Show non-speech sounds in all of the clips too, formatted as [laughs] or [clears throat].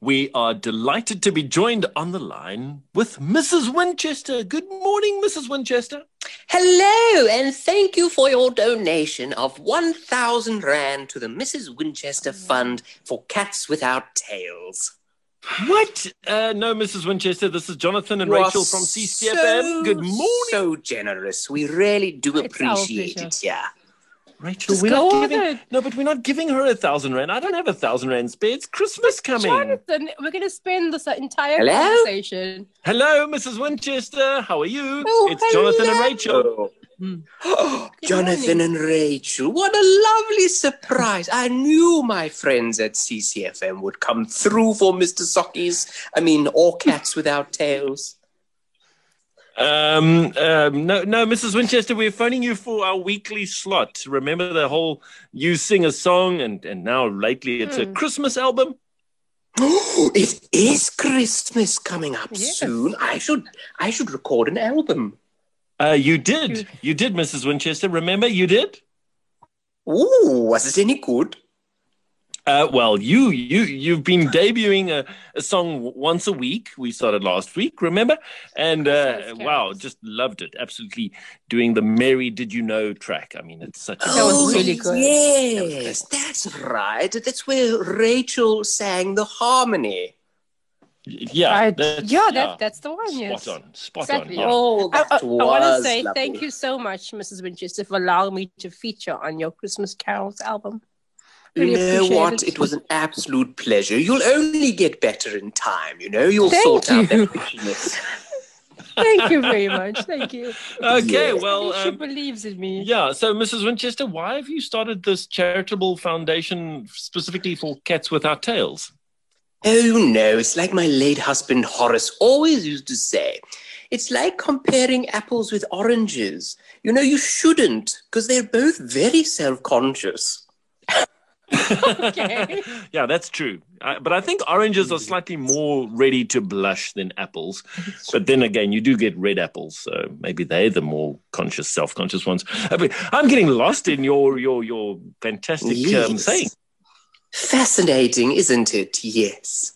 We are delighted to be joined on the line with Mrs. Winchester. Good morning, Mrs. Winchester. Hello, and thank you for your donation of 1,000 Rand to the Mrs. Winchester Fund for Cats Without Tails. What? Uh, no, Mrs. Winchester. This is Jonathan and You Rachel from CCFM. so, Good morning. So generous. We really do It's appreciate it, yeah. Rachel, Just we're go not on giving. it. No, but we're not giving her a thousand rand. I don't have a thousand rand spare. It's Christmas coming. Jonathan, we're going to spend this entire Hello? conversation. Hello, Mrs. Winchester. How are you? Oh, it's Jonathan and hello. Rachel. [gasps] Oh, Jonathan and Rachel, what a lovely surprise. I knew my friends at CCFM would come through for Mr. Sockies. I mean, all cats without tails. Um, um, no, no, Mrs. Winchester, we're phoning you for our weekly slot. Remember the whole you sing a song, and and now lately it's a Hmm. Christmas album. Oh, [gasps] it is Christmas coming up Yes. soon. I should I should record an album. Uh, you did, you did, Mrs. Winchester. Remember, you did. Oh, was it any good? Uh, well, you you you've been debuting a, a song once a week. We started last week, remember? And uh, wow, just loved it. Absolutely doing the "Mary Did You Know" track. I mean, it's such a That was oh, really good. Yes, that's right. That's where Rachel sang the harmony. yeah, I- that's, yeah, that, that's the one, Yes. spot on, spot Exactly. on. Yeah. Oh, I, that I, want to say lovely. thank you so much, Mrs. Winchester, for allowing me to feature on your Christmas carols album. You know what? it. It was an absolute pleasure. You'll only get better in time. You know, you'll Thank sort out you. that fishiness. [laughs] Thank you very much. Thank you. Okay, Yes. well, she um, believes in me. yeah. So, Mrs. Winchester, why have you started this charitable foundation specifically for cats without tails? Oh no, it's like my late husband Horace always used to say. It's like comparing apples with oranges. You know, you shouldn't, because they're both very self conscious. Okay. [laughs] yeah, that's true. Uh, but I think oranges are slightly more ready to blush than apples. But then again, you do get red apples, so maybe they're the more conscious, self-conscious ones. Uh, I'm getting lost in your your your fantastic um, Yes. saying. Fascinating, isn't it? Yes.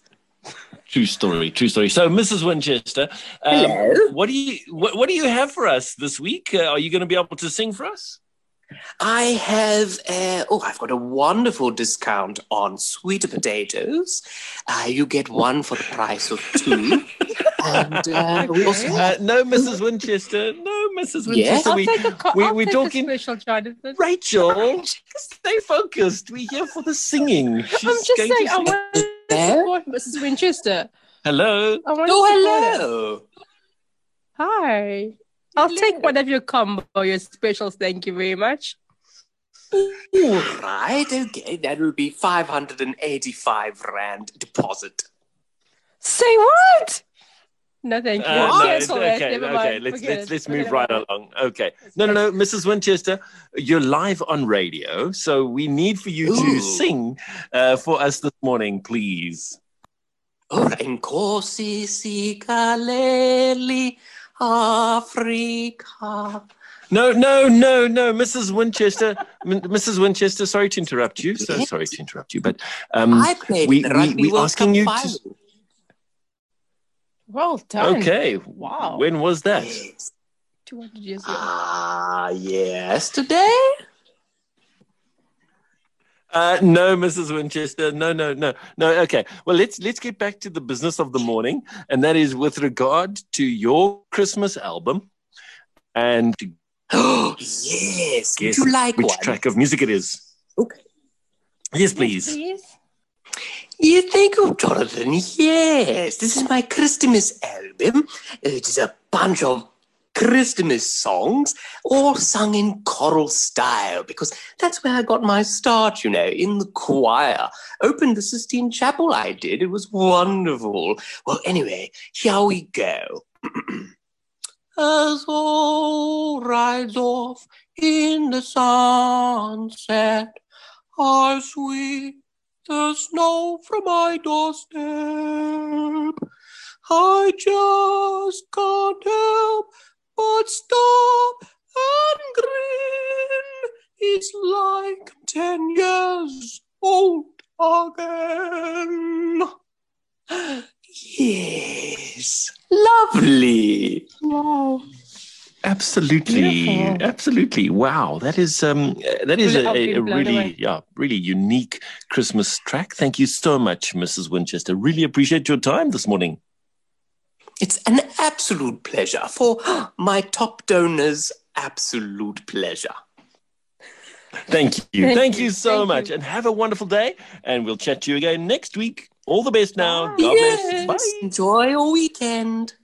True story, true story. So, Mrs. Winchester, um, Hello. what do you what, what do you have for us this week? Uh, are you going to be able to sing for us? I have, uh, oh, I've got a wonderful discount on sweet potatoes. Uh, you get one for the price of two. [laughs] and uh, we also have Uh, no, Mrs. Winchester. No, Mrs. Winchester. Yes? Winchester. I'll We, take a, co- we- I'll we're take talking- a special, Jonathan. Rachel, stay focused. We're here for the singing. She's I'm just going saying, to I want to support Mrs. Winchester. Hello. I want to Oh, support her. hello. Hi. I'll Hello. take one of your combo, your specials. Thank you very much. All right, okay, that will be 585 Rand deposit. Say what? No, thank you. Uh, no, Cancel it's that. okay, okay. Let's Forget let's it. let's Forget move right it. along. Okay. No, no, no, Mrs. Winchester, you're live on radio, so we need for you to sing uh, for us this morning, please. Ora in corsi Africa. No, no, no, no, Mrs. Winchester, M- Mrs. Winchester. Sorry to interrupt you. So Yes. sorry to interrupt you, but um, I played we- in the we- Rugby we World asking Cup you to- Well done. okay. Wow. When was that? Yes. 200 years ago. Ah, yesterday? Uh, no, Mrs. Winchester. No, no, no, no. Okay. Well, let's let's get back to the business of the morning, and that is with regard to your Christmas album, and Oh, [gasps] yes. Would guess you like which one? track of music it is. Okay. Yes, please. Please. Yeah, thank you, Jonathan. Yes, this is my Christmas album. It is a bunch of Christmas songs, all sung in choral style, because that's where I got my start, you know, in the choir. Opened the Sistine Chapel, I did. It was wonderful. Well, anyway, here we go. [clears throat] As all rides off in the sunset, I sweep the snow from my doorstep. I just can't help but stop and grin. It's like ten years old again. Yes. Lovely. Wow. Absolutely, Beautiful. absolutely. Wow, that is um, that is Really, a, a really away. yeah, really unique Christmas track. Thank you so much, Mrs. Winchester. Really appreciate your time this morning. It's an absolute pleasure for [gasps] my top donors. Absolute pleasure. Thank you, Thank thank you, you so thank much, you. and have a wonderful day. And we'll chat to you again next week. All the best now. Bye. God yes. bless. Bye. Enjoy your weekend.